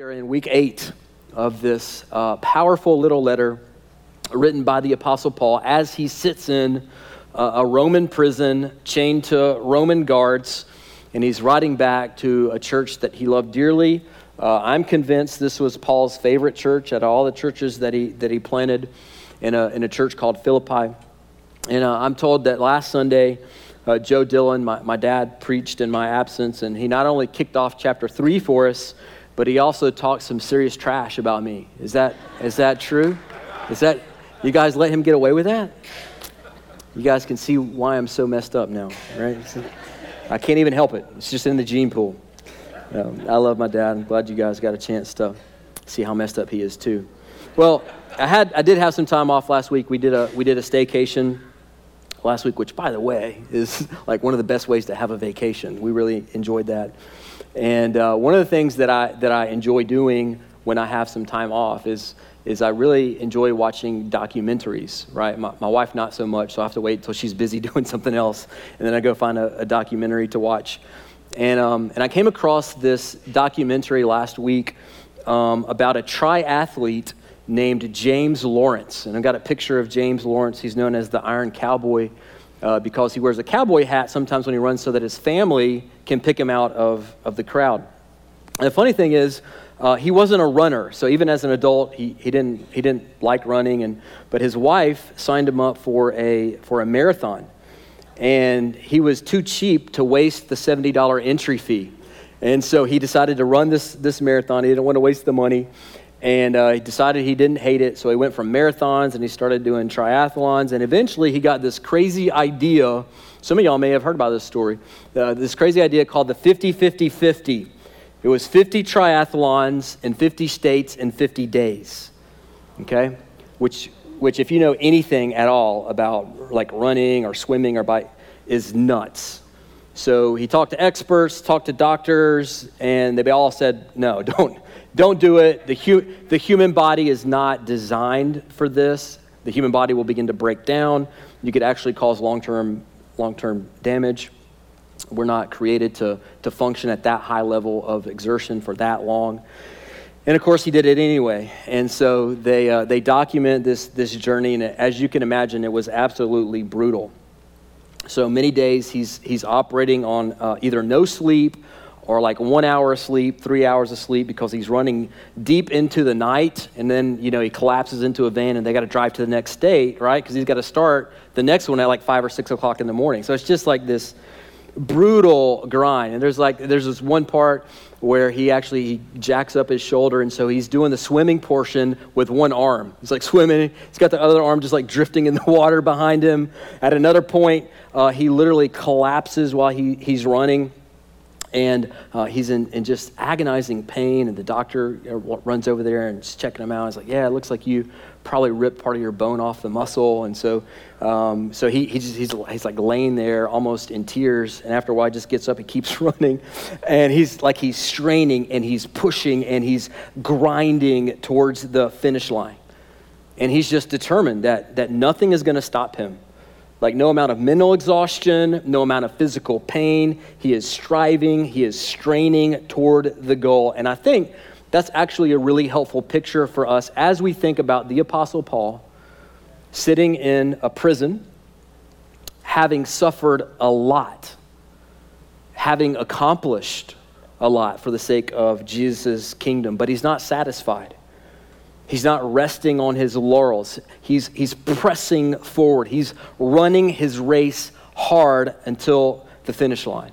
We are in week eight of this uh, powerful little letter written by the Apostle Paul as he sits in uh, a Roman prison chained to Roman guards, and he's writing back to a church that he loved dearly. Uh, I'm convinced this was Paul's favorite church out of all the churches that he, that he planted in a, in a church called Philippi. And uh, I'm told that last Sunday, uh, Joe Dillon, my, my dad, preached in my absence, and he not only kicked off chapter three for us, but he also talked some serious trash about me. Is that, is that true? Is that, you guys let him get away with that? You guys can see why I'm so messed up now, right? I can't even help it. It's just in the gene pool. Um, I love my dad. I'm glad you guys got a chance to see how messed up he is too. Well, I had I did have some time off last week. We did a we did a staycation last week, which by the way is like one of the best ways to have a vacation. We really enjoyed that. And uh, one of the things that I, that I enjoy doing when I have some time off is, is I really enjoy watching documentaries, right? My, my wife, not so much, so I have to wait until she's busy doing something else. And then I go find a, a documentary to watch. And, um, and I came across this documentary last week um, about a triathlete named James Lawrence. And I've got a picture of James Lawrence. He's known as the Iron Cowboy uh, because he wears a cowboy hat sometimes when he runs so that his family can pick him out of, of the crowd. And the funny thing is, uh, he wasn't a runner. So even as an adult, he, he, didn't, he didn't like running. And, but his wife signed him up for a, for a marathon. And he was too cheap to waste the $70 entry fee. And so he decided to run this, this marathon. He didn't want to waste the money and uh, he decided he didn't hate it so he went from marathons and he started doing triathlons. And eventually he got this crazy idea. Some of y'all may have heard about this story. Uh, this crazy idea called the 50 50 50 it was 50 triathlons in 50 states in 50 days. Okay? Which which if you know anything at all about like running or swimming or bike is nuts. So he talked to experts talked to doctors and they all said no don't don't do it. The, hu- the human body is not designed for this. The human body will begin to break down. You could actually cause long term long term damage. We're not created to, to function at that high level of exertion for that long. And of course, he did it anyway. And so they, uh, they document this, this journey, and as you can imagine, it was absolutely brutal. So many days he's, he's operating on uh, either no sleep or like one hour of sleep, three hours of sleep because he's running deep into the night. And then, you know, he collapses into a van and they got to drive to the next state, right? Because he's got to start the next one at like five or six o'clock in the morning. So it's just like this brutal grind. And there's like, there's this one part where he actually he jacks up his shoulder. And so he's doing the swimming portion with one arm. He's like swimming. He's got the other arm just like drifting in the water behind him. At another point, uh, he literally collapses while he, he's running and uh, he's in, in, just agonizing pain and the doctor uh, runs over there and is checking him out. He's like yeah it looks like you probably ripped part of your bone off the muscle. And so um, so he, he just, he's, he's like laying there almost in tears. And after a while he just gets up and keeps running. And he's like he's straining and he's pushing and he's grinding towards the finish line. And he's just determined that that nothing is going to stop him like, no amount of mental exhaustion, no amount of physical pain. He is striving, he is straining toward the goal. And I think that's actually a really helpful picture for us as we think about the Apostle Paul sitting in a prison, having suffered a lot, having accomplished a lot for the sake of Jesus' kingdom, but he's not satisfied. He's not resting on his laurels. He's, he's pressing forward. He's running his race hard until the finish line.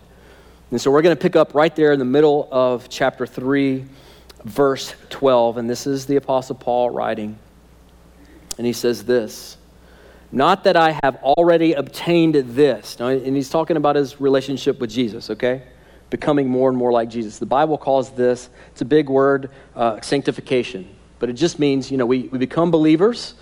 And so we're going to pick up right there in the middle of chapter 3, verse 12. And this is the Apostle Paul writing. And he says this Not that I have already obtained this. Now, and he's talking about his relationship with Jesus, okay? Becoming more and more like Jesus. The Bible calls this, it's a big word, uh, sanctification. But it just means, you know, we, we become believers.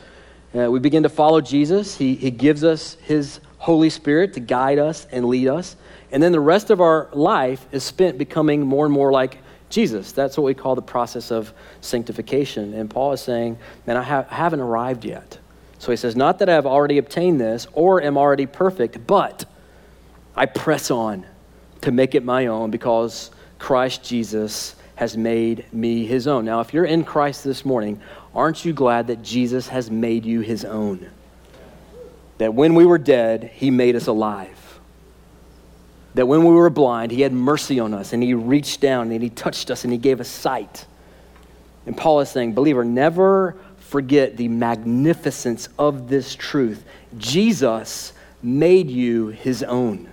Uh, we begin to follow Jesus. He, he gives us His Holy Spirit to guide us and lead us. And then the rest of our life is spent becoming more and more like Jesus. That's what we call the process of sanctification. And Paul is saying, man, I, ha- I haven't arrived yet. So he says, not that I have already obtained this or am already perfect, but I press on to make it my own because Christ Jesus has made me his own. Now, if you're in Christ this morning, aren't you glad that Jesus has made you his own? That when we were dead, he made us alive. That when we were blind, he had mercy on us and he reached down and he touched us and he gave us sight. And Paul is saying, believer, never forget the magnificence of this truth. Jesus made you his own.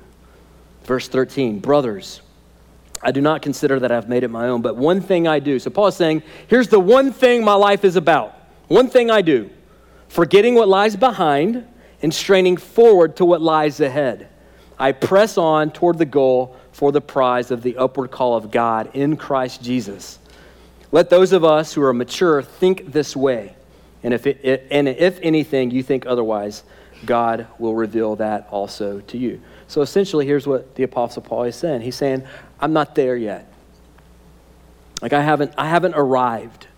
Verse 13, brothers, I do not consider that I've made it my own, but one thing I do. So Paul is saying, here's the one thing my life is about. One thing I do, forgetting what lies behind and straining forward to what lies ahead. I press on toward the goal for the prize of the upward call of God in Christ Jesus. Let those of us who are mature think this way. And if, it, and if anything you think otherwise, God will reveal that also to you. So essentially, here's what the Apostle Paul is saying. He's saying, I'm not there yet. Like I haven't, I haven't arrived.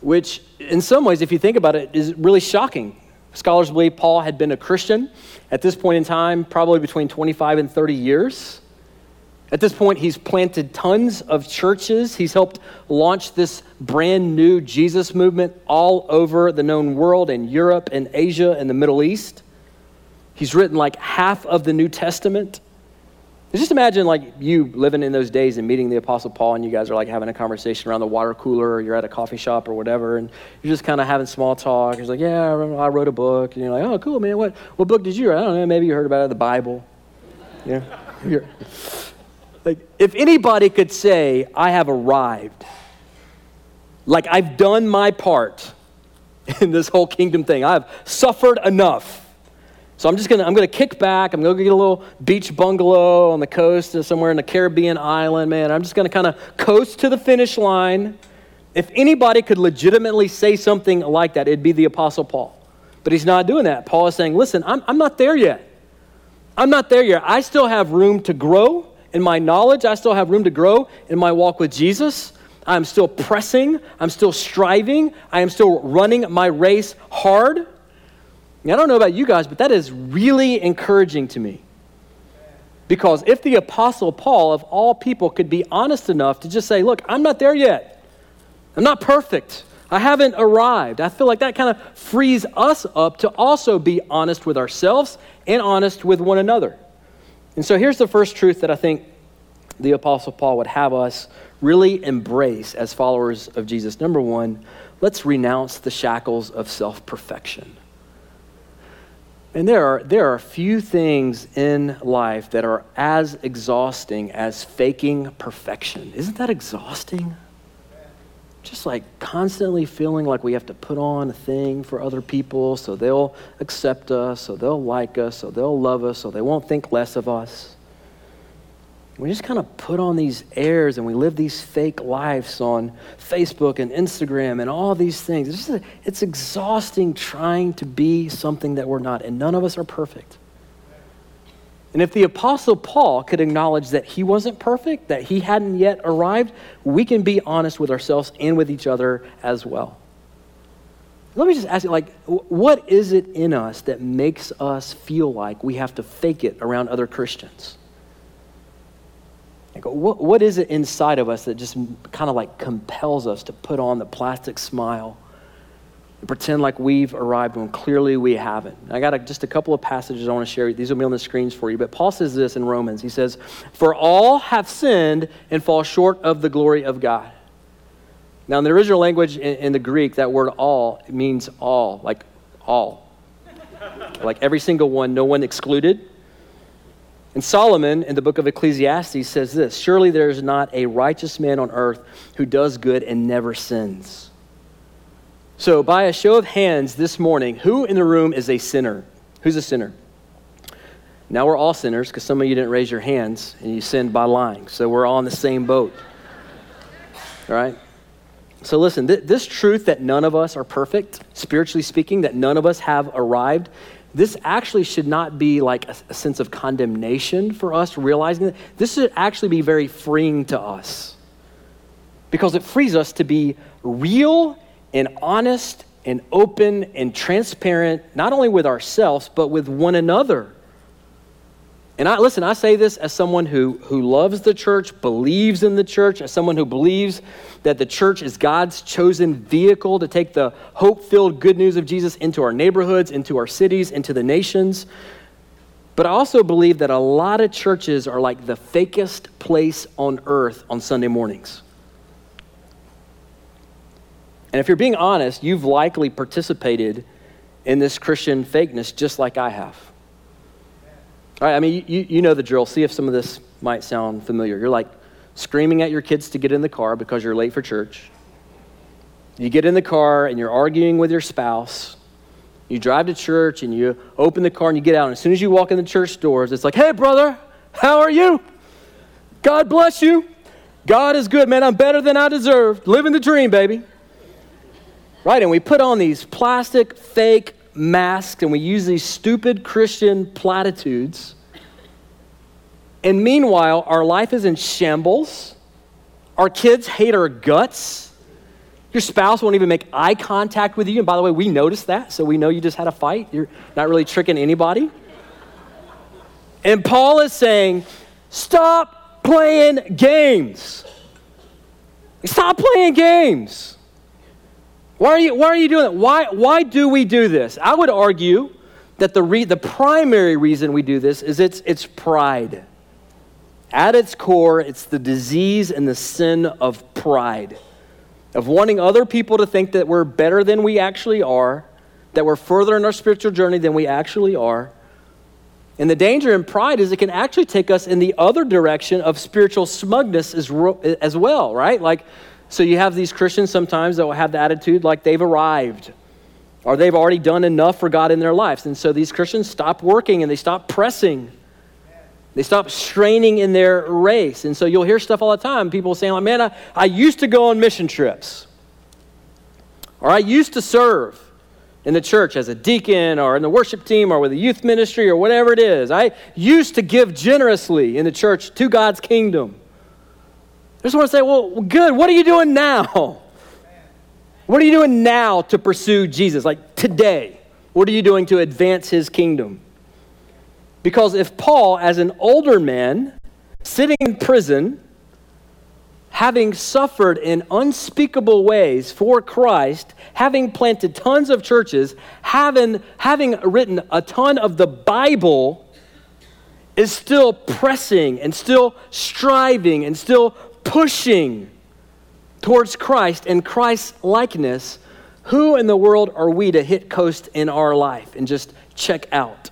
Which, in some ways, if you think about it, is really shocking. Scholars believe Paul had been a Christian at this point in time, probably between 25 and 30 years. At this point, he's planted tons of churches. He's helped launch this brand new Jesus movement all over the known world in Europe and Asia and the Middle East. He's written like half of the New Testament. Just imagine like you living in those days and meeting the Apostle Paul, and you guys are like having a conversation around the water cooler, or you're at a coffee shop or whatever, and you're just kind of having small talk. He's like, "Yeah, I wrote a book," and you're like, "Oh, cool, man. What what book did you write? I don't know. Maybe you heard about it, the Bible." Yeah. like, if anybody could say, "I have arrived," like I've done my part in this whole kingdom thing, I've suffered enough. So I'm just gonna I'm gonna kick back. I'm gonna get a little beach bungalow on the coast or somewhere in the Caribbean island, man. I'm just gonna kind of coast to the finish line. If anybody could legitimately say something like that, it'd be the Apostle Paul. But he's not doing that. Paul is saying, listen, I'm, I'm not there yet. I'm not there yet. I still have room to grow in my knowledge. I still have room to grow in my walk with Jesus. I'm still pressing. I'm still striving. I am still running my race hard. I don't know about you guys, but that is really encouraging to me. Because if the Apostle Paul, of all people, could be honest enough to just say, Look, I'm not there yet. I'm not perfect. I haven't arrived. I feel like that kind of frees us up to also be honest with ourselves and honest with one another. And so here's the first truth that I think the Apostle Paul would have us really embrace as followers of Jesus. Number one, let's renounce the shackles of self perfection. And there are, there are few things in life that are as exhausting as faking perfection. Isn't that exhausting? Just like constantly feeling like we have to put on a thing for other people so they'll accept us, so they'll like us, so they'll love us, so they won't think less of us. We just kind of put on these airs and we live these fake lives on Facebook and Instagram and all these things. It's, just, it's exhausting trying to be something that we're not, and none of us are perfect. And if the Apostle Paul could acknowledge that he wasn't perfect, that he hadn't yet arrived, we can be honest with ourselves and with each other as well. Let me just ask you, like, what is it in us that makes us feel like we have to fake it around other Christians? What, what is it inside of us that just kind of like compels us to put on the plastic smile and pretend like we've arrived when clearly we haven't? I got a, just a couple of passages I want to share. These will be on the screens for you. But Paul says this in Romans. He says, For all have sinned and fall short of the glory of God. Now, in the original language in, in the Greek, that word all means all, like all. like every single one, no one excluded. And Solomon in the book of Ecclesiastes says this Surely there is not a righteous man on earth who does good and never sins. So, by a show of hands this morning, who in the room is a sinner? Who's a sinner? Now we're all sinners because some of you didn't raise your hands and you sinned by lying. So we're all in the same boat. All right? So listen, th- this truth that none of us are perfect, spiritually speaking, that none of us have arrived, this actually should not be like a, a sense of condemnation for us, realizing that this should actually be very freeing to us because it frees us to be real and honest and open and transparent, not only with ourselves, but with one another. And I listen, I say this as someone who, who loves the church, believes in the church, as someone who believes that the church is God's chosen vehicle to take the hope filled good news of Jesus into our neighborhoods, into our cities, into the nations. But I also believe that a lot of churches are like the fakest place on earth on Sunday mornings. And if you're being honest, you've likely participated in this Christian fakeness just like I have. All right, I mean, you, you know the drill. See if some of this might sound familiar. You're like screaming at your kids to get in the car because you're late for church. You get in the car and you're arguing with your spouse. You drive to church and you open the car and you get out. And as soon as you walk in the church doors, it's like, hey, brother, how are you? God bless you. God is good, man. I'm better than I deserve. Living the dream, baby. Right? And we put on these plastic, fake masks and we use these stupid Christian platitudes. And meanwhile, our life is in shambles. Our kids hate our guts. Your spouse won't even make eye contact with you. And by the way, we noticed that, so we know you just had a fight. You're not really tricking anybody. And Paul is saying, stop playing games. Stop playing games. Why are you, why are you doing that? Why, why do we do this? I would argue that the, re, the primary reason we do this is it's, it's pride. At its core, it's the disease and the sin of pride, of wanting other people to think that we're better than we actually are, that we're further in our spiritual journey than we actually are. And the danger in pride is it can actually take us in the other direction of spiritual smugness as, as well, right? Like so you have these Christians sometimes that will have the attitude like they've arrived or they've already done enough for God in their lives. And so these Christians stop working and they stop pressing. They stop straining in their race. And so you'll hear stuff all the time. People saying, like, man, I, I used to go on mission trips. Or I used to serve in the church as a deacon or in the worship team or with a youth ministry or whatever it is. I used to give generously in the church to God's kingdom. I just want to say, well, good. What are you doing now? What are you doing now to pursue Jesus? Like today, what are you doing to advance his kingdom? Because if Paul, as an older man, sitting in prison, having suffered in unspeakable ways for Christ, having planted tons of churches, having, having written a ton of the Bible, is still pressing and still striving and still pushing towards Christ and Christ's likeness, who in the world are we to hit coast in our life and just check out?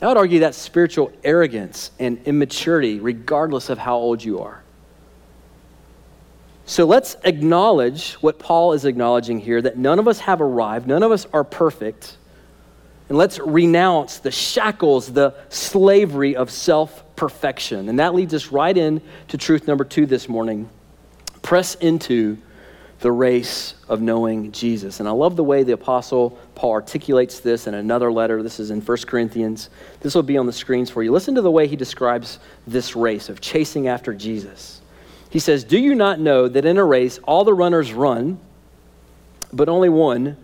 I would argue that's spiritual arrogance and immaturity, regardless of how old you are. So let's acknowledge what Paul is acknowledging here that none of us have arrived, none of us are perfect. And let's renounce the shackles, the slavery of self perfection. And that leads us right in to truth number two this morning. Press into the race of knowing Jesus. And I love the way the Apostle Paul articulates this in another letter. This is in 1 Corinthians. This will be on the screens for you. Listen to the way he describes this race of chasing after Jesus. He says, Do you not know that in a race all the runners run, but only one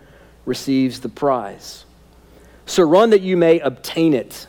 receives the prize? So run that you may obtain it.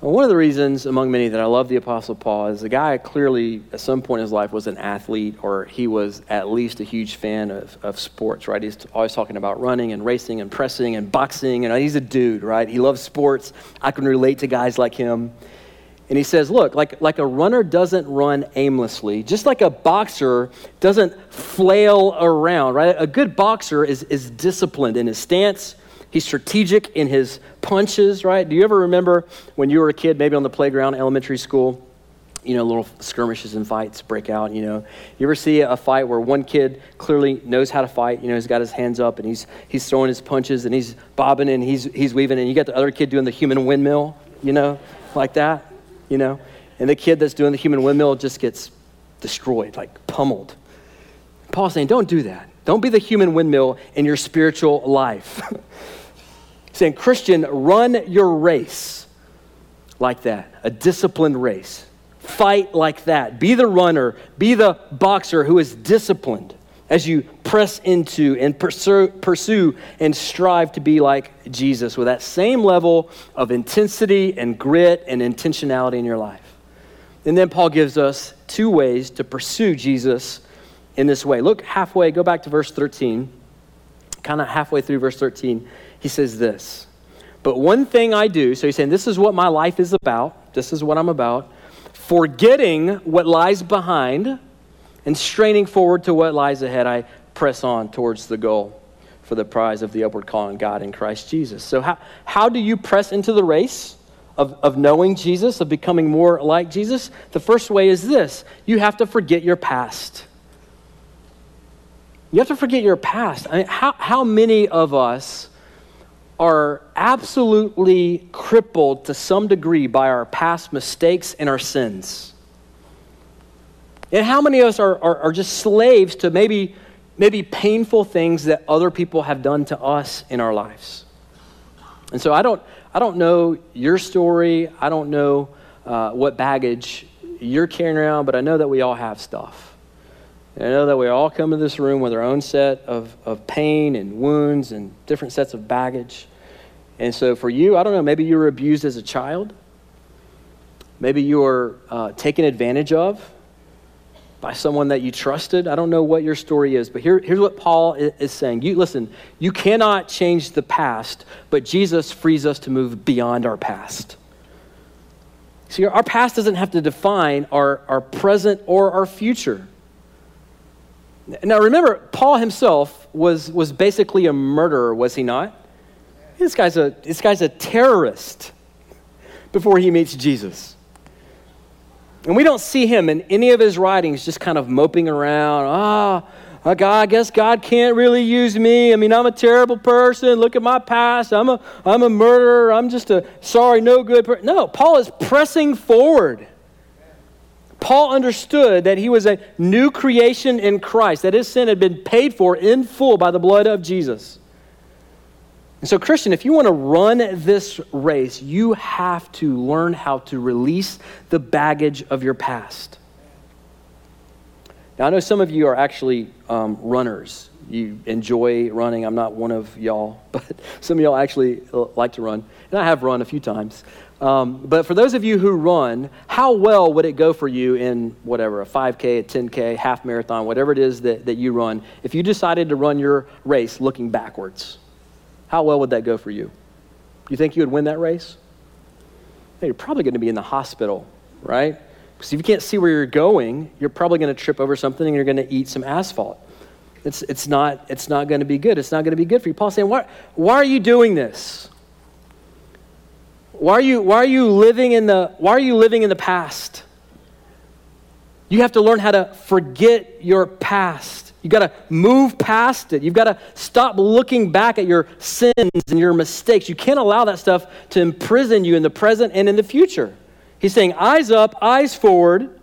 One of the reasons, among many, that I love the Apostle Paul is the guy clearly, at some point in his life, was an athlete or he was at least a huge fan of, of sports, right? He's always talking about running and racing and pressing and boxing. And uh, he's a dude, right? He loves sports. I can relate to guys like him. And he says, look, like, like a runner doesn't run aimlessly, just like a boxer doesn't flail around, right? A good boxer is, is disciplined in his stance He's strategic in his punches, right? Do you ever remember when you were a kid, maybe on the playground, elementary school? You know, little skirmishes and fights break out, you know. You ever see a fight where one kid clearly knows how to fight, you know, he's got his hands up and he's, he's throwing his punches and he's bobbing and he's, he's weaving, and you got the other kid doing the human windmill, you know, like that, you know. And the kid that's doing the human windmill just gets destroyed, like pummeled. Paul's saying, don't do that. Don't be the human windmill in your spiritual life. saying, Christian, run your race like that, a disciplined race. Fight like that. Be the runner, be the boxer who is disciplined as you press into and pursue, pursue and strive to be like Jesus with that same level of intensity and grit and intentionality in your life. And then Paul gives us two ways to pursue Jesus in this way. Look halfway, go back to verse 13. Kind of halfway through verse 13, he says this. But one thing I do, so he's saying, this is what my life is about. This is what I'm about. Forgetting what lies behind and straining forward to what lies ahead, I press on towards the goal for the prize of the upward calling God in Christ Jesus. So, how, how do you press into the race of, of knowing Jesus, of becoming more like Jesus? The first way is this you have to forget your past. You have to forget your past. I mean, how, how many of us are absolutely crippled to some degree by our past mistakes and our sins? And how many of us are, are, are, just slaves to maybe, maybe painful things that other people have done to us in our lives? And so I don't, I don't know your story. I don't know uh, what baggage you're carrying around, but I know that we all have stuff. And I know that we all come to this room with our own set of, of pain and wounds and different sets of baggage. And so for you, I don't know, maybe you were abused as a child. Maybe you were uh, taken advantage of by someone that you trusted. I don't know what your story is, but here, here's what Paul is saying. You listen, you cannot change the past, but Jesus frees us to move beyond our past. See, our past doesn't have to define our, our present or our future. Now remember, Paul himself was, was basically a murderer, was he not? This guy's a, this guy's a terrorist before he meets Jesus. And we don't see him in any of his writings just kind of moping around. Ah, oh, God, I guess God can't really use me. I mean, I'm a terrible person. Look at my past. I'm a, I'm a murderer. I'm just a sorry, no good person. No, Paul is pressing forward. Paul understood that he was a new creation in Christ, that his sin had been paid for in full by the blood of Jesus. And so, Christian, if you want to run this race, you have to learn how to release the baggage of your past. Now, I know some of you are actually um, runners. You enjoy running. I'm not one of y'all, but some of y'all actually uh, like to run. And I have run a few times. Um, but for those of you who run, how well would it go for you in whatever, a 5K, a 10K, half marathon, whatever it is that, that you run, if you decided to run your race looking backwards? How well would that go for you? You think you would win that race? You're probably going to be in the hospital, right? Because if you can't see where you're going, you're probably going to trip over something and you're going to eat some asphalt. It's, it's not, it's not going to be good. It's not going to be good for you. Paul's saying, why, why are you doing this? Why are, you, why, are you living in the, why are you living in the past? You have to learn how to forget your past. You got to move past it. You've got to stop looking back at your sins and your mistakes. You can't allow that stuff to imprison you in the present and in the future. He's saying, eyes up, eyes forward.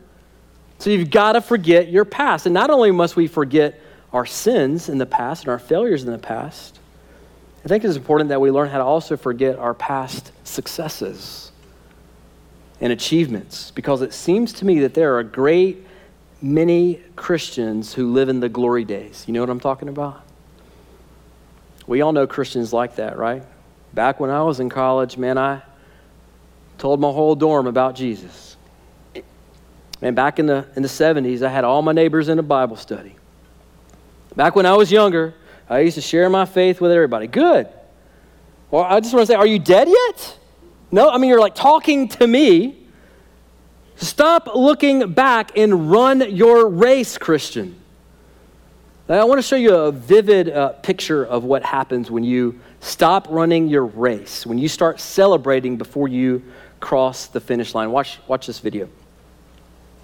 So you've got to forget your past. And not only must we forget our sins in the past and our failures in the past, I think it's important that we learn how to also forget our past successes and achievements because it seems to me that there are great many Christians who live in the glory days. You know what I'm talking about? We all know Christians like that, right? Back when I was in college, man, I told my whole dorm about Jesus. And back in the, in the 70s, I had all my neighbors in a Bible study. Back when I was younger, I used to share my faith with everybody. Good. Well, I just want to say, are you dead yet? No, I mean, you're like talking to me. Stop looking back and run your race, Christian. I want to show you a vivid uh, picture of what happens when you stop running your race, when you start celebrating before you cross the finish line. Watch, watch this video.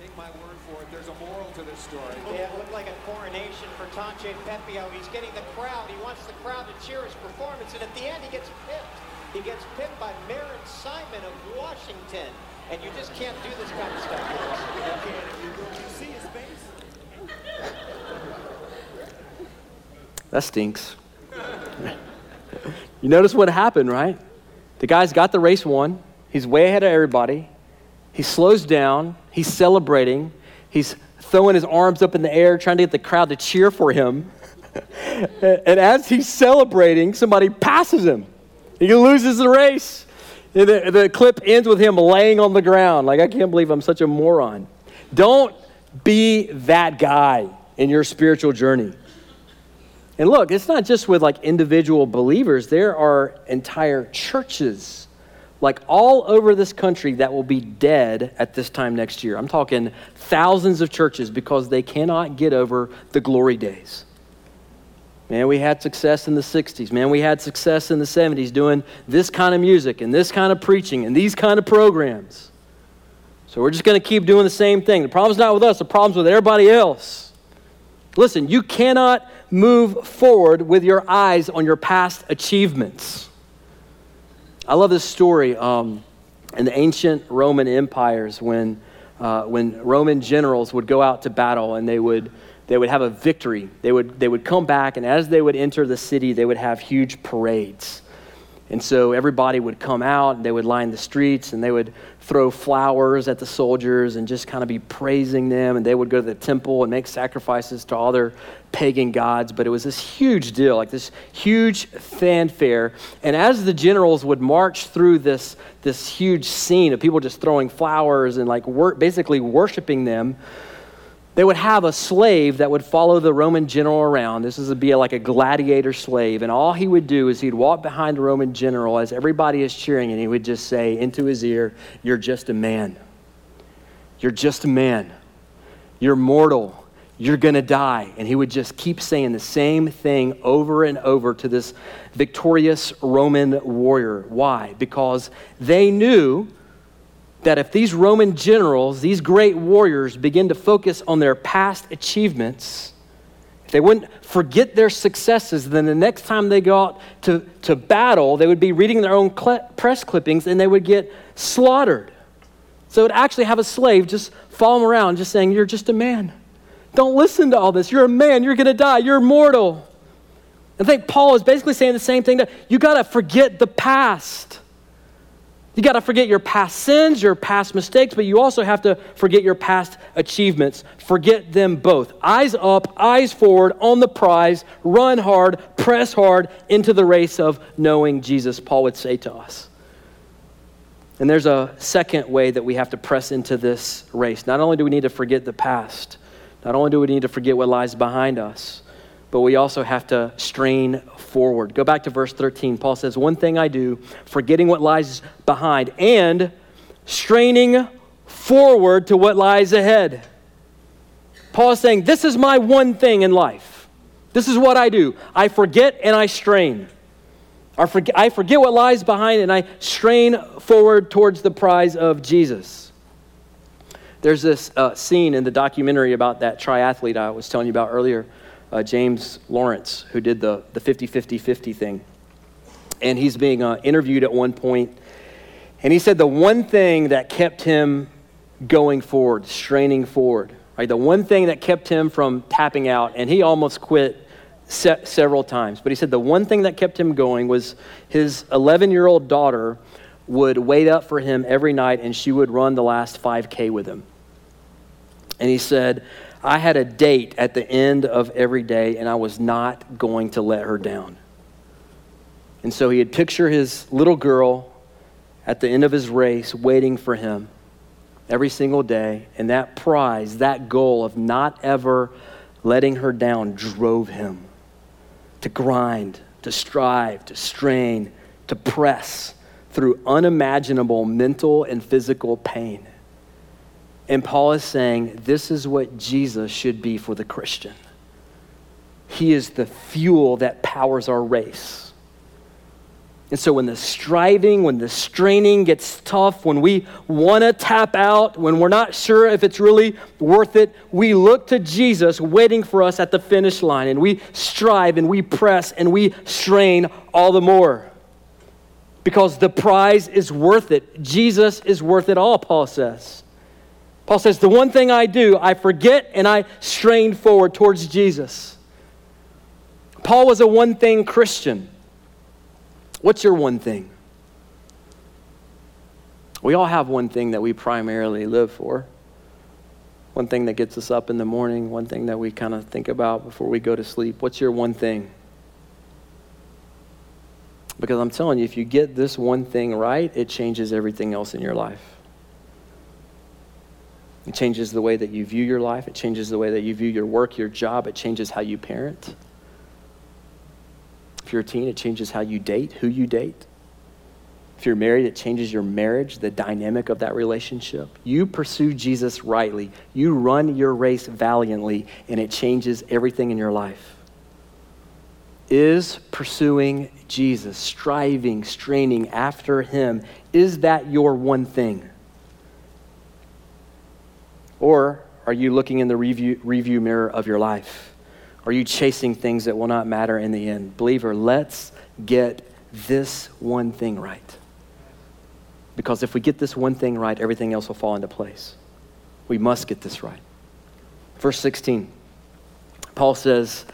Take my word for it, there's a moral to this story. Yeah, it looked like a coronation for Tanguy Pepiot. He's getting the crowd. He wants the crowd to cheer his performance, and at the end, he gets pipped. He gets pipped by Meron Simon of Washington. And you just can't do this kind of stuff with us. You can't. That stinks. you notice what happened, right? The guy's got the race won. He's way ahead of everybody. He slows down. He's celebrating. He's throwing his arms up in the air, trying to get the crowd to cheer for him. and as he's celebrating, somebody passes him. He loses the race. The, the clip ends with him laying on the ground. Like, I can't believe I'm such a moron. Don't be that guy in your spiritual journey. And look, it's not just with like individual believers, there are entire churches like all over this country that will be dead at this time next year. I'm talking thousands of churches because they cannot get over the glory days. Man, we had success in the 60s. Man, we had success in the 70s doing this kind of music and this kind of preaching and these kind of programs. So we're just going to keep doing the same thing. The problem's not with us, the problem's with everybody else. Listen, you cannot move forward with your eyes on your past achievements. I love this story um, in the ancient Roman empires when, uh, when Roman generals would go out to battle and they would, they would have a victory. They would, they would come back, and as they would enter the city, they would have huge parades. And so everybody would come out and they would line the streets and they would throw flowers at the soldiers and just kind of be praising them. And they would go to the temple and make sacrifices to all their pagan gods. But it was this huge deal, like this huge fanfare. And as the generals would march through this, this huge scene of people just throwing flowers and like wor- basically worshiping them, they would have a slave that would follow the Roman general around. This would be like a gladiator slave. And all he would do is he'd walk behind the Roman general as everybody is cheering, and he would just say into his ear, You're just a man. You're just a man. You're mortal. You're going to die. And he would just keep saying the same thing over and over to this victorious Roman warrior. Why? Because they knew that if these Roman generals, these great warriors, begin to focus on their past achievements, if they wouldn't forget their successes, then the next time they go out to, to battle, they would be reading their own cl- press clippings and they would get slaughtered. So it would actually have a slave just follow them around, just saying, You're just a man. Don't listen to all this. You're a man. You're going to die. You're mortal. I think Paul is basically saying the same thing that you got to forget the past. You got to forget your past sins, your past mistakes, but you also have to forget your past achievements. Forget them both. Eyes up, eyes forward, on the prize, run hard, press hard into the race of knowing Jesus, Paul would say to us. And there's a second way that we have to press into this race. Not only do we need to forget the past, not only do we need to forget what lies behind us, but we also have to strain forward. Go back to verse 13. Paul says, One thing I do, forgetting what lies behind and straining forward to what lies ahead. Paul is saying, This is my one thing in life. This is what I do. I forget and I strain. I forget, I forget what lies behind and I strain forward towards the prize of Jesus. There's this uh, scene in the documentary about that triathlete I was telling you about earlier uh, James Lawrence, who did the, the 50 50 50 thing. And he's being uh, interviewed at one point, and he said the one thing that kept him going forward, straining forward, right, the one thing that kept him from tapping out, and he almost quit se- several times, but he said the one thing that kept him going was his 11 year old daughter would wait up for him every night and she would run the last 5K with him. And he said, I had a date at the end of every day, and I was not going to let her down. And so he'd picture his little girl at the end of his race waiting for him every single day. And that prize, that goal of not ever letting her down, drove him to grind, to strive, to strain, to press through unimaginable mental and physical pain. And Paul is saying this is what Jesus should be for the Christian. He is the fuel that powers our race. And so when the striving, when the straining gets tough, when we want to tap out, when we're not sure if it's really worth it, we look to Jesus waiting for us at the finish line and we strive and we press and we strain all the more. because the prize is worth it. Jesus is worth it all, Paul says. Paul says, The one thing I do, I forget and I strain forward towards Jesus. Paul was a one thing Christian. What's your one thing? We all have one thing that we primarily live for. One thing that gets us up in the morning, one thing that we kind of think about before we go to sleep. What's your one thing? Because I'm telling you, if you get this one thing right, it changes everything else in your life. It changes the way that you view your life, it changes the way that you view your work, your job, it changes how you parent. If you're a teen, it changes how you date, who you date. If you're married, it changes your marriage, the dynamic of that relationship. You pursue Jesus rightly, you run your race valiantly, and it changes everything in your life. Is pursuing Jesus, striving, straining after Him, is that your one thing? Or are you looking in the review, review mirror of your life? Are you chasing things that will not matter in the end? Believer, let's get this one thing right. Because if we get this one thing right, everything else will fall into place. We must get this right. Verse 16, Paul says,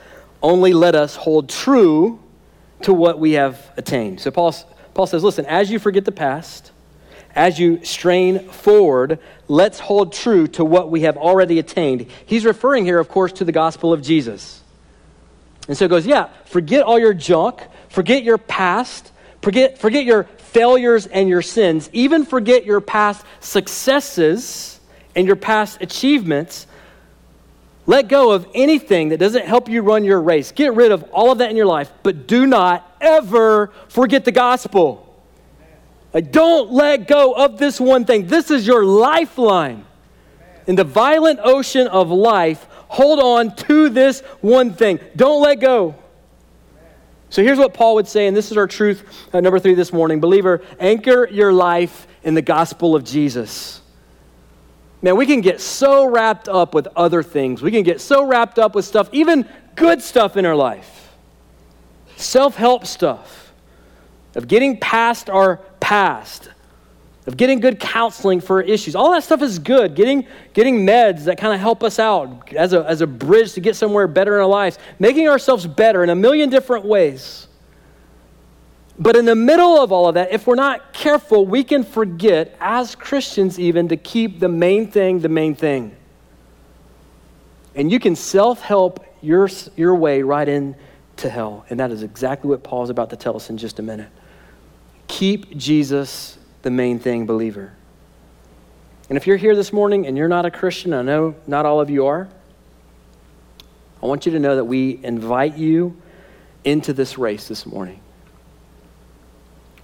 only let us hold true to what we have attained. So Paul, Paul says, listen, as you forget the past, as you strain forward, let's hold true to what we have already attained. He's referring here, of course, to the gospel of Jesus. And so it goes, yeah, forget all your junk, forget your past, forget, forget your failures and your sins, even forget your past successes and your past achievements, let go of anything that doesn't help you run your race. Get rid of all of that in your life, but do not ever forget the gospel. Like, don't let go of this one thing. This is your lifeline. In the violent ocean of life, hold on to this one thing. Don't let go. So here's what Paul would say, and this is our truth uh, number three this morning. Believer, anchor your life in the gospel of Jesus. Man, we can get so wrapped up with other things. We can get so wrapped up with stuff, even good stuff in our life, self help stuff, of getting past our past, of getting good counseling for issues. All that stuff is good. Getting, getting meds that kind of help us out as a, as a bridge to get somewhere better in our lives, making ourselves better in a million different ways. But in the middle of all of that, if we're not careful, we can forget, as Christians even, to keep the main thing the main thing. And you can self help your, your way right into hell. And that is exactly what Paul's about to tell us in just a minute. Keep Jesus the main thing, believer. And if you're here this morning and you're not a Christian, I know not all of you are, I want you to know that we invite you into this race this morning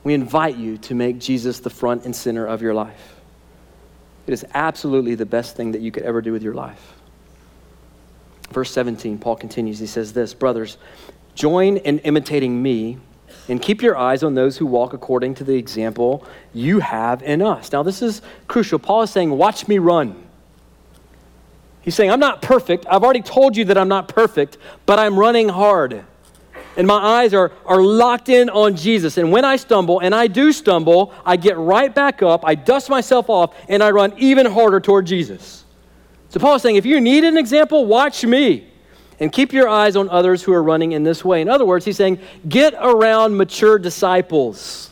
we invite you to make Jesus the front and center of your life. It is absolutely the best thing that you could ever do with your life. Verse 17, Paul continues. He says this Brothers, join in imitating me and keep your eyes on those who walk according to the example you have in us. Now, this is crucial. Paul is saying, Watch me run. He's saying, I'm not perfect. I've already told you that I'm not perfect, but I'm running hard and my eyes are, are locked in on Jesus. And when I stumble, and I do stumble, I get right back up, I dust myself off, and I run even harder toward Jesus. So Paul is saying, if you need an example, watch me. And keep your eyes on others who are running in this way. In other words, he's saying, get around mature disciples.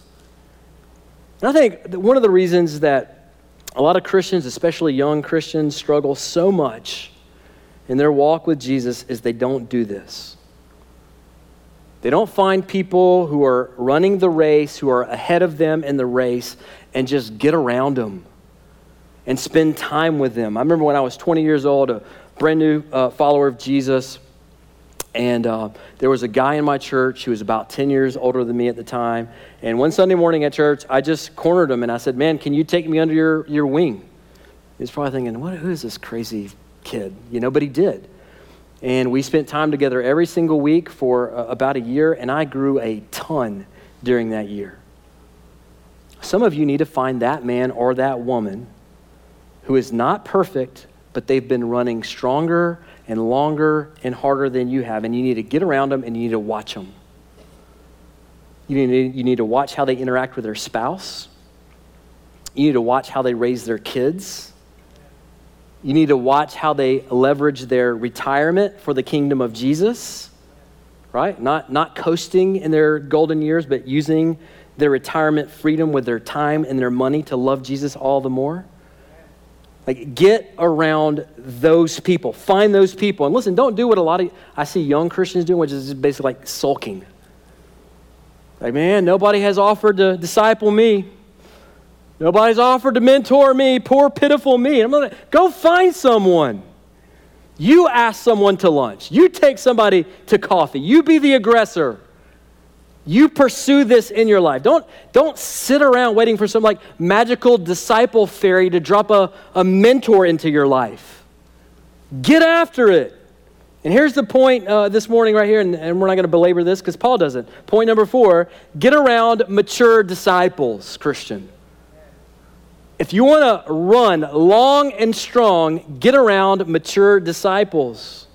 And I think one of the reasons that a lot of Christians, especially young Christians, struggle so much in their walk with Jesus is they don't do this. They don't find people who are running the race, who are ahead of them in the race, and just get around them and spend time with them. I remember when I was 20 years old, a brand new uh, follower of Jesus, and uh, there was a guy in my church who was about 10 years older than me at the time. And one Sunday morning at church, I just cornered him and I said, Man, can you take me under your, your wing? He's probably thinking, what, Who is this crazy kid? You know, but he did. And we spent time together every single week for uh, about a year, and I grew a ton during that year. Some of you need to find that man or that woman who is not perfect, but they've been running stronger and longer and harder than you have, and you need to get around them and you need to watch them. You need, you need to watch how they interact with their spouse. You need to watch how they raise their kids. You need to watch how they leverage their retirement for the kingdom of Jesus, right? Not, not coasting in their golden years, but using their retirement freedom with their time and their money to love Jesus all the more. Like, get around those people. Find those people. And listen, don't do what a lot of I see young Christians doing, which is basically like sulking. Like, man, nobody has offered to disciple me. Nobody's offered to mentor me. Poor, pitiful me. I'm gonna go find someone. You ask someone to lunch. You take somebody to coffee. You be the aggressor. You pursue this in your life. Don't, don't sit around waiting for some like magical disciple fairy to drop a, a mentor into your life. Get after it. And here's the point uh, this morning, right here, and, and we're not going to belabor this because Paul doesn't. Point number four get around mature disciples, Christian. If you want to run long and strong, get around mature disciples.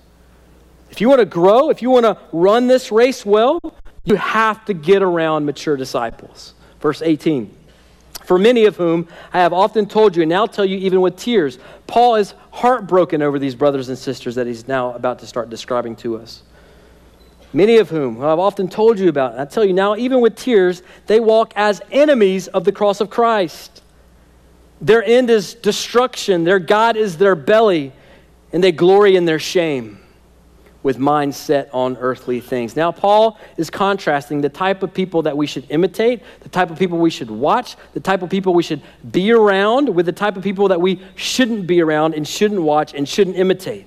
If you want to grow, if you want to run this race well, you have to get around mature disciples. Verse 18. For many of whom I have often told you, and now tell you even with tears, Paul is heartbroken over these brothers and sisters that he's now about to start describing to us. Many of whom I've often told you about, and I tell you now, even with tears, they walk as enemies of the cross of Christ. Their end is destruction, their God is their belly, and they glory in their shame with minds set on earthly things. Now, Paul is contrasting the type of people that we should imitate, the type of people we should watch, the type of people we should be around, with the type of people that we shouldn't be around and shouldn't watch and shouldn't imitate.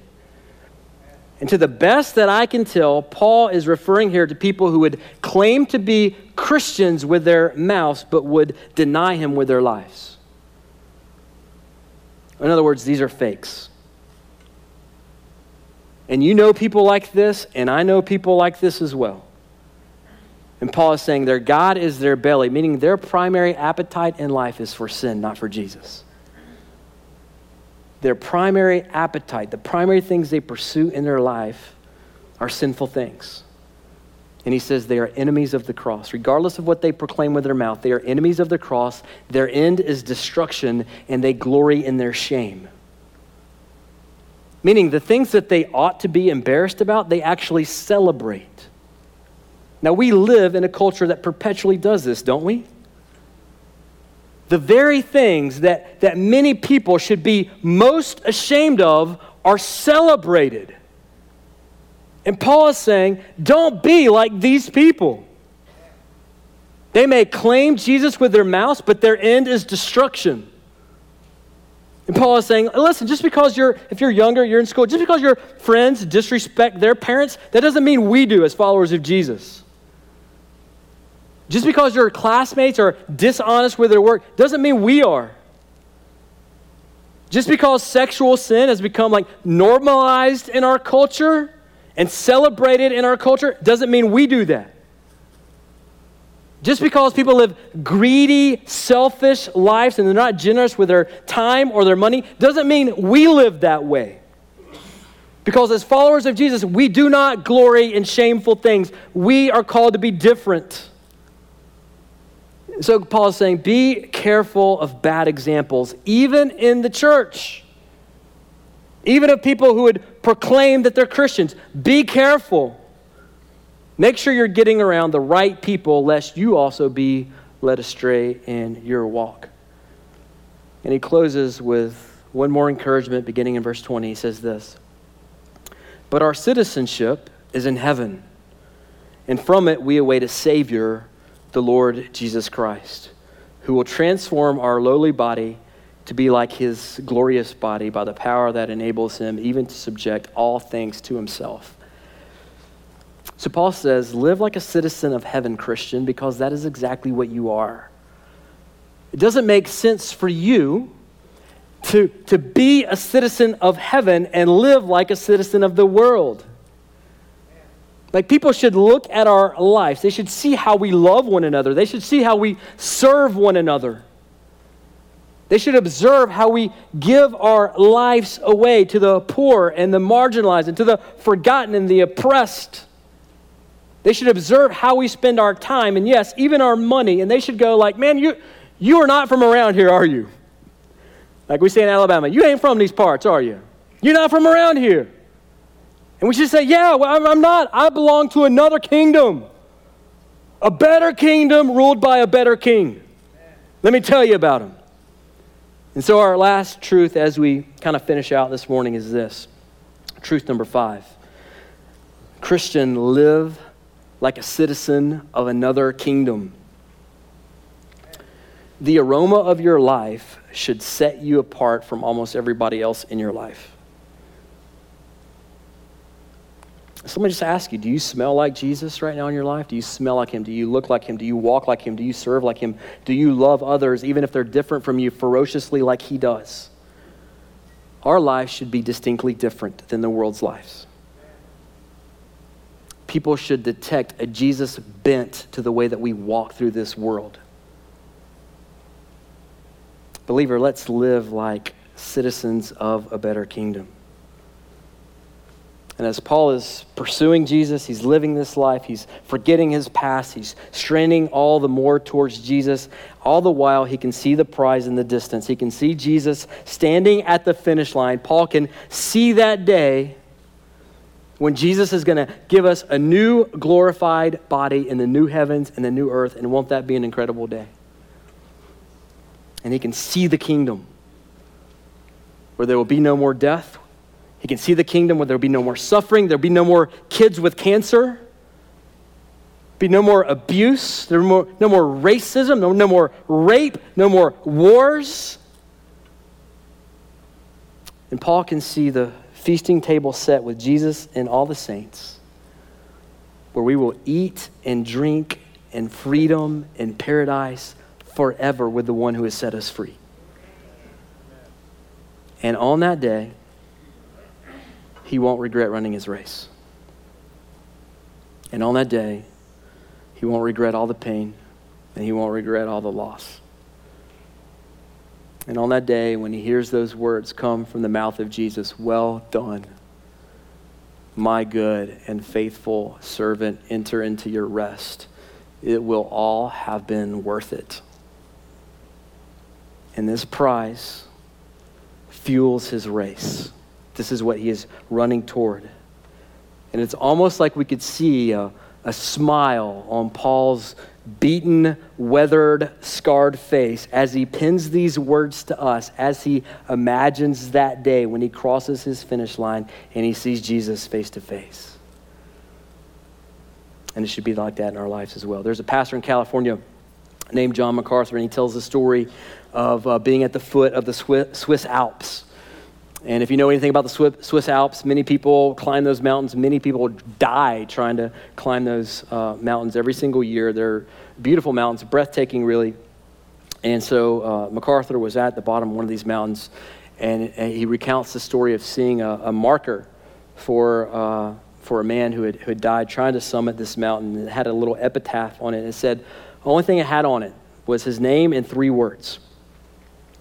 And to the best that I can tell, Paul is referring here to people who would claim to be Christians with their mouths, but would deny him with their lives. In other words, these are fakes. And you know people like this, and I know people like this as well. And Paul is saying their God is their belly, meaning their primary appetite in life is for sin, not for Jesus. Their primary appetite, the primary things they pursue in their life, are sinful things. And he says they are enemies of the cross. Regardless of what they proclaim with their mouth, they are enemies of the cross. Their end is destruction, and they glory in their shame. Meaning, the things that they ought to be embarrassed about, they actually celebrate. Now, we live in a culture that perpetually does this, don't we? The very things that, that many people should be most ashamed of are celebrated. And Paul is saying, don't be like these people. They may claim Jesus with their mouths, but their end is destruction. And Paul is saying, listen, just because you're, if you're younger, you're in school, just because your friends disrespect their parents, that doesn't mean we do as followers of Jesus. Just because your classmates are dishonest with their work doesn't mean we are. Just because sexual sin has become like normalized in our culture and celebrated in our culture doesn't mean we do that. Just because people live greedy, selfish lives and they're not generous with their time or their money doesn't mean we live that way. Because as followers of Jesus, we do not glory in shameful things. We are called to be different. So Paul is saying, be careful of bad examples, even in the church. Even of people who would proclaim that they're Christians. Be careful. Make sure you're getting around the right people, lest you also be led astray in your walk. And he closes with one more encouragement beginning in verse 20. He says this But our citizenship is in heaven, and from it we await a Savior, the Lord Jesus Christ, who will transform our lowly body to be like his glorious body by the power that enables him even to subject all things to himself. So Paul says, live like a citizen of heaven, Christian, because that is exactly what you are. It doesn't make sense for you to, to be a citizen of heaven and live like a citizen of the world. Like people should look at our lives. They should see how we love one another. They should see how we serve one another. They should observe how we give our lives away to the poor and the marginalized and to the forgotten and the oppressed. They should observe how we spend our time and yes, even our money. And they should go like, man, you, you are not from around here, are you? Like we say in Alabama, you ain't from these parts, are you? You're not from around here. And we should say, yeah, well, I'm not. I belong to another kingdom. A better kingdom ruled by a better king. Let me tell you about him. And so, our last truth as we kind of finish out this morning is this truth number five Christian, live like a citizen of another kingdom. The aroma of your life should set you apart from almost everybody else in your life. So let me just ask you do you smell like Jesus right now in your life? Do you smell like him? Do you look like him? Do you walk like him? Do you serve like him? Do you love others, even if they're different from you, ferociously like he does? Our lives should be distinctly different than the world's lives. People should detect a Jesus bent to the way that we walk through this world. Believer, let's live like citizens of a better kingdom. And as Paul is pursuing Jesus, he's living this life, he's forgetting his past, he's straining all the more towards Jesus. All the while, he can see the prize in the distance. He can see Jesus standing at the finish line. Paul can see that day when Jesus is going to give us a new glorified body in the new heavens and the new earth. And won't that be an incredible day? And he can see the kingdom where there will be no more death, he can see the kingdom where there'll be no more suffering, there'll be no more kids with cancer, be no more abuse, there more, no more racism, no, no more rape, no more wars. And Paul can see the feasting table set with Jesus and all the saints, where we will eat and drink in freedom and paradise forever with the one who has set us free. And on that day, he won't regret running his race. And on that day, he won't regret all the pain and he won't regret all the loss. And on that day, when he hears those words come from the mouth of Jesus, well done, my good and faithful servant, enter into your rest, it will all have been worth it. And this prize fuels his race. This is what he is running toward. And it's almost like we could see a, a smile on Paul's beaten, weathered, scarred face as he pins these words to us, as he imagines that day when he crosses his finish line and he sees Jesus face to face. And it should be like that in our lives as well. There's a pastor in California named John MacArthur, and he tells the story of uh, being at the foot of the Swiss Alps. And if you know anything about the Swiss Alps, many people climb those mountains. Many people die trying to climb those uh, mountains every single year. They're beautiful mountains, breathtaking, really. And so uh, MacArthur was at the bottom of one of these mountains, and, and he recounts the story of seeing a, a marker for, uh, for a man who had, who had died trying to summit this mountain. It had a little epitaph on it. It said, the only thing it had on it was his name and three words.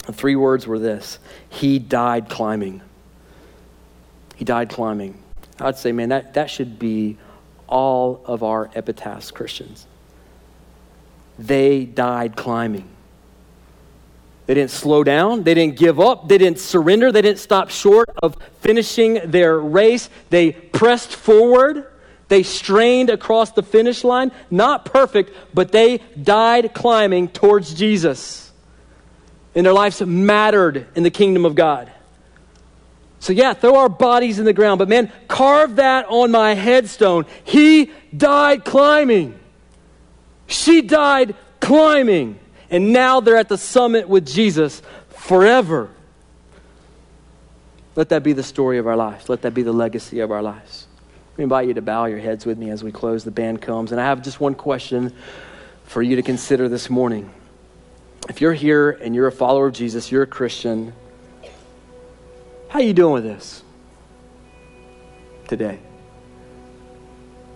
The three words were this He died climbing. He died climbing. I'd say, man, that, that should be all of our epitaphs, Christians. They died climbing. They didn't slow down. They didn't give up. They didn't surrender. They didn't stop short of finishing their race. They pressed forward. They strained across the finish line. Not perfect, but they died climbing towards Jesus and their lives mattered in the kingdom of God. So, yeah, throw our bodies in the ground, but man, carve that on my headstone. He died climbing. She died climbing. And now they're at the summit with Jesus forever. Let that be the story of our lives. Let that be the legacy of our lives. I invite you to bow your heads with me as we close. The band comes. And I have just one question for you to consider this morning if you're here and you're a follower of Jesus, you're a Christian, how you doing with this today?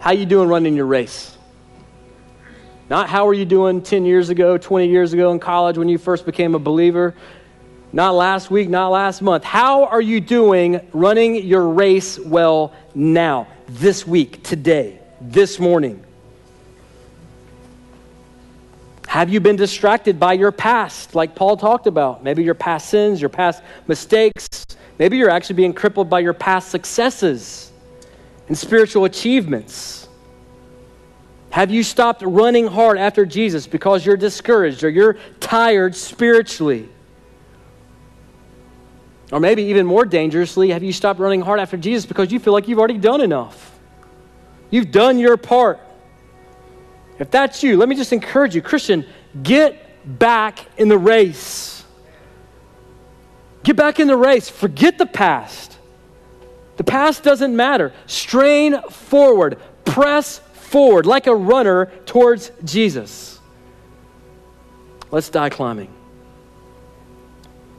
How you doing running your race? Not how are you doing 10 years ago, 20 years ago in college when you first became a believer. Not last week, not last month. How are you doing running your race well now, this week, today, this morning? Have you been distracted by your past, like Paul talked about? Maybe your past sins, your past mistakes. Maybe you're actually being crippled by your past successes and spiritual achievements. Have you stopped running hard after Jesus because you're discouraged or you're tired spiritually? Or maybe even more dangerously, have you stopped running hard after Jesus because you feel like you've already done enough? You've done your part. If that's you, let me just encourage you, Christian, get back in the race. Get back in the race. Forget the past. The past doesn't matter. Strain forward, press forward like a runner towards Jesus. Let's die climbing.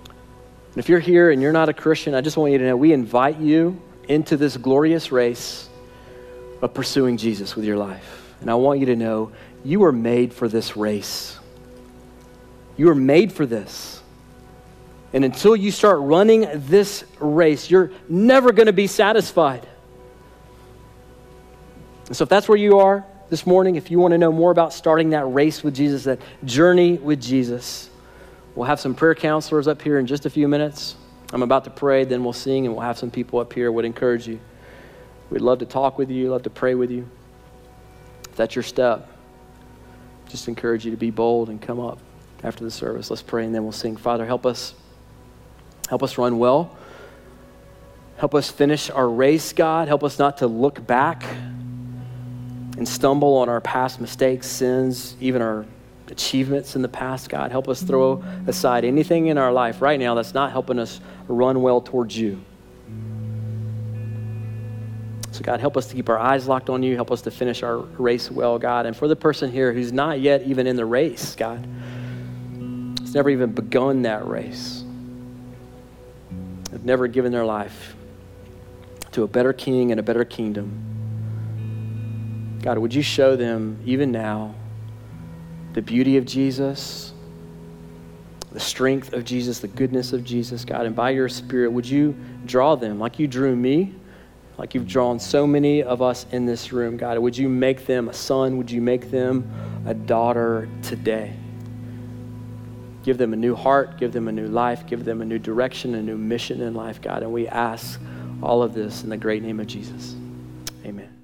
And if you're here and you're not a Christian, I just want you to know we invite you into this glorious race of pursuing Jesus with your life. And I want you to know you are made for this race. You are made for this. And until you start running this race, you're never going to be satisfied. So, if that's where you are this morning, if you want to know more about starting that race with Jesus, that journey with Jesus, We'll have some prayer counselors up here in just a few minutes. I'm about to pray, then we'll sing, and we'll have some people up here would encourage you. We'd love to talk with you, love to pray with you. If that's your step, just encourage you to be bold and come up after the service. Let's pray, and then we'll sing. Father, help us. Help us run well. Help us finish our race, God. Help us not to look back and stumble on our past mistakes, sins, even our achievements in the past, God. Help us throw aside anything in our life right now that's not helping us run well towards you. So, God, help us to keep our eyes locked on you. Help us to finish our race well, God. And for the person here who's not yet even in the race, God, has never even begun that race, have never given their life to a better king and a better kingdom. God, would you show them even now the beauty of Jesus, the strength of Jesus, the goodness of Jesus, God. And by your Spirit, would you draw them like you drew me, like you've drawn so many of us in this room, God? Would you make them a son? Would you make them a daughter today? Give them a new heart, give them a new life, give them a new direction, a new mission in life, God. And we ask all of this in the great name of Jesus. Amen.